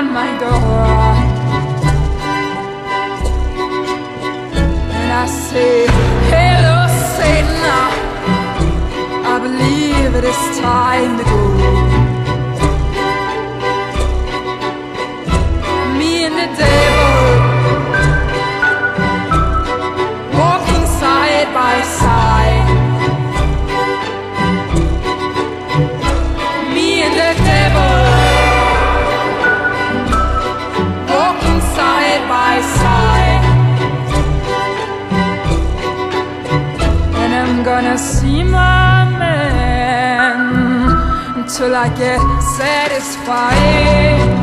upon my door, and I say, Hello, Satan. I believe it is time to go. Me and the devil walking side by side. Until I get satisfied.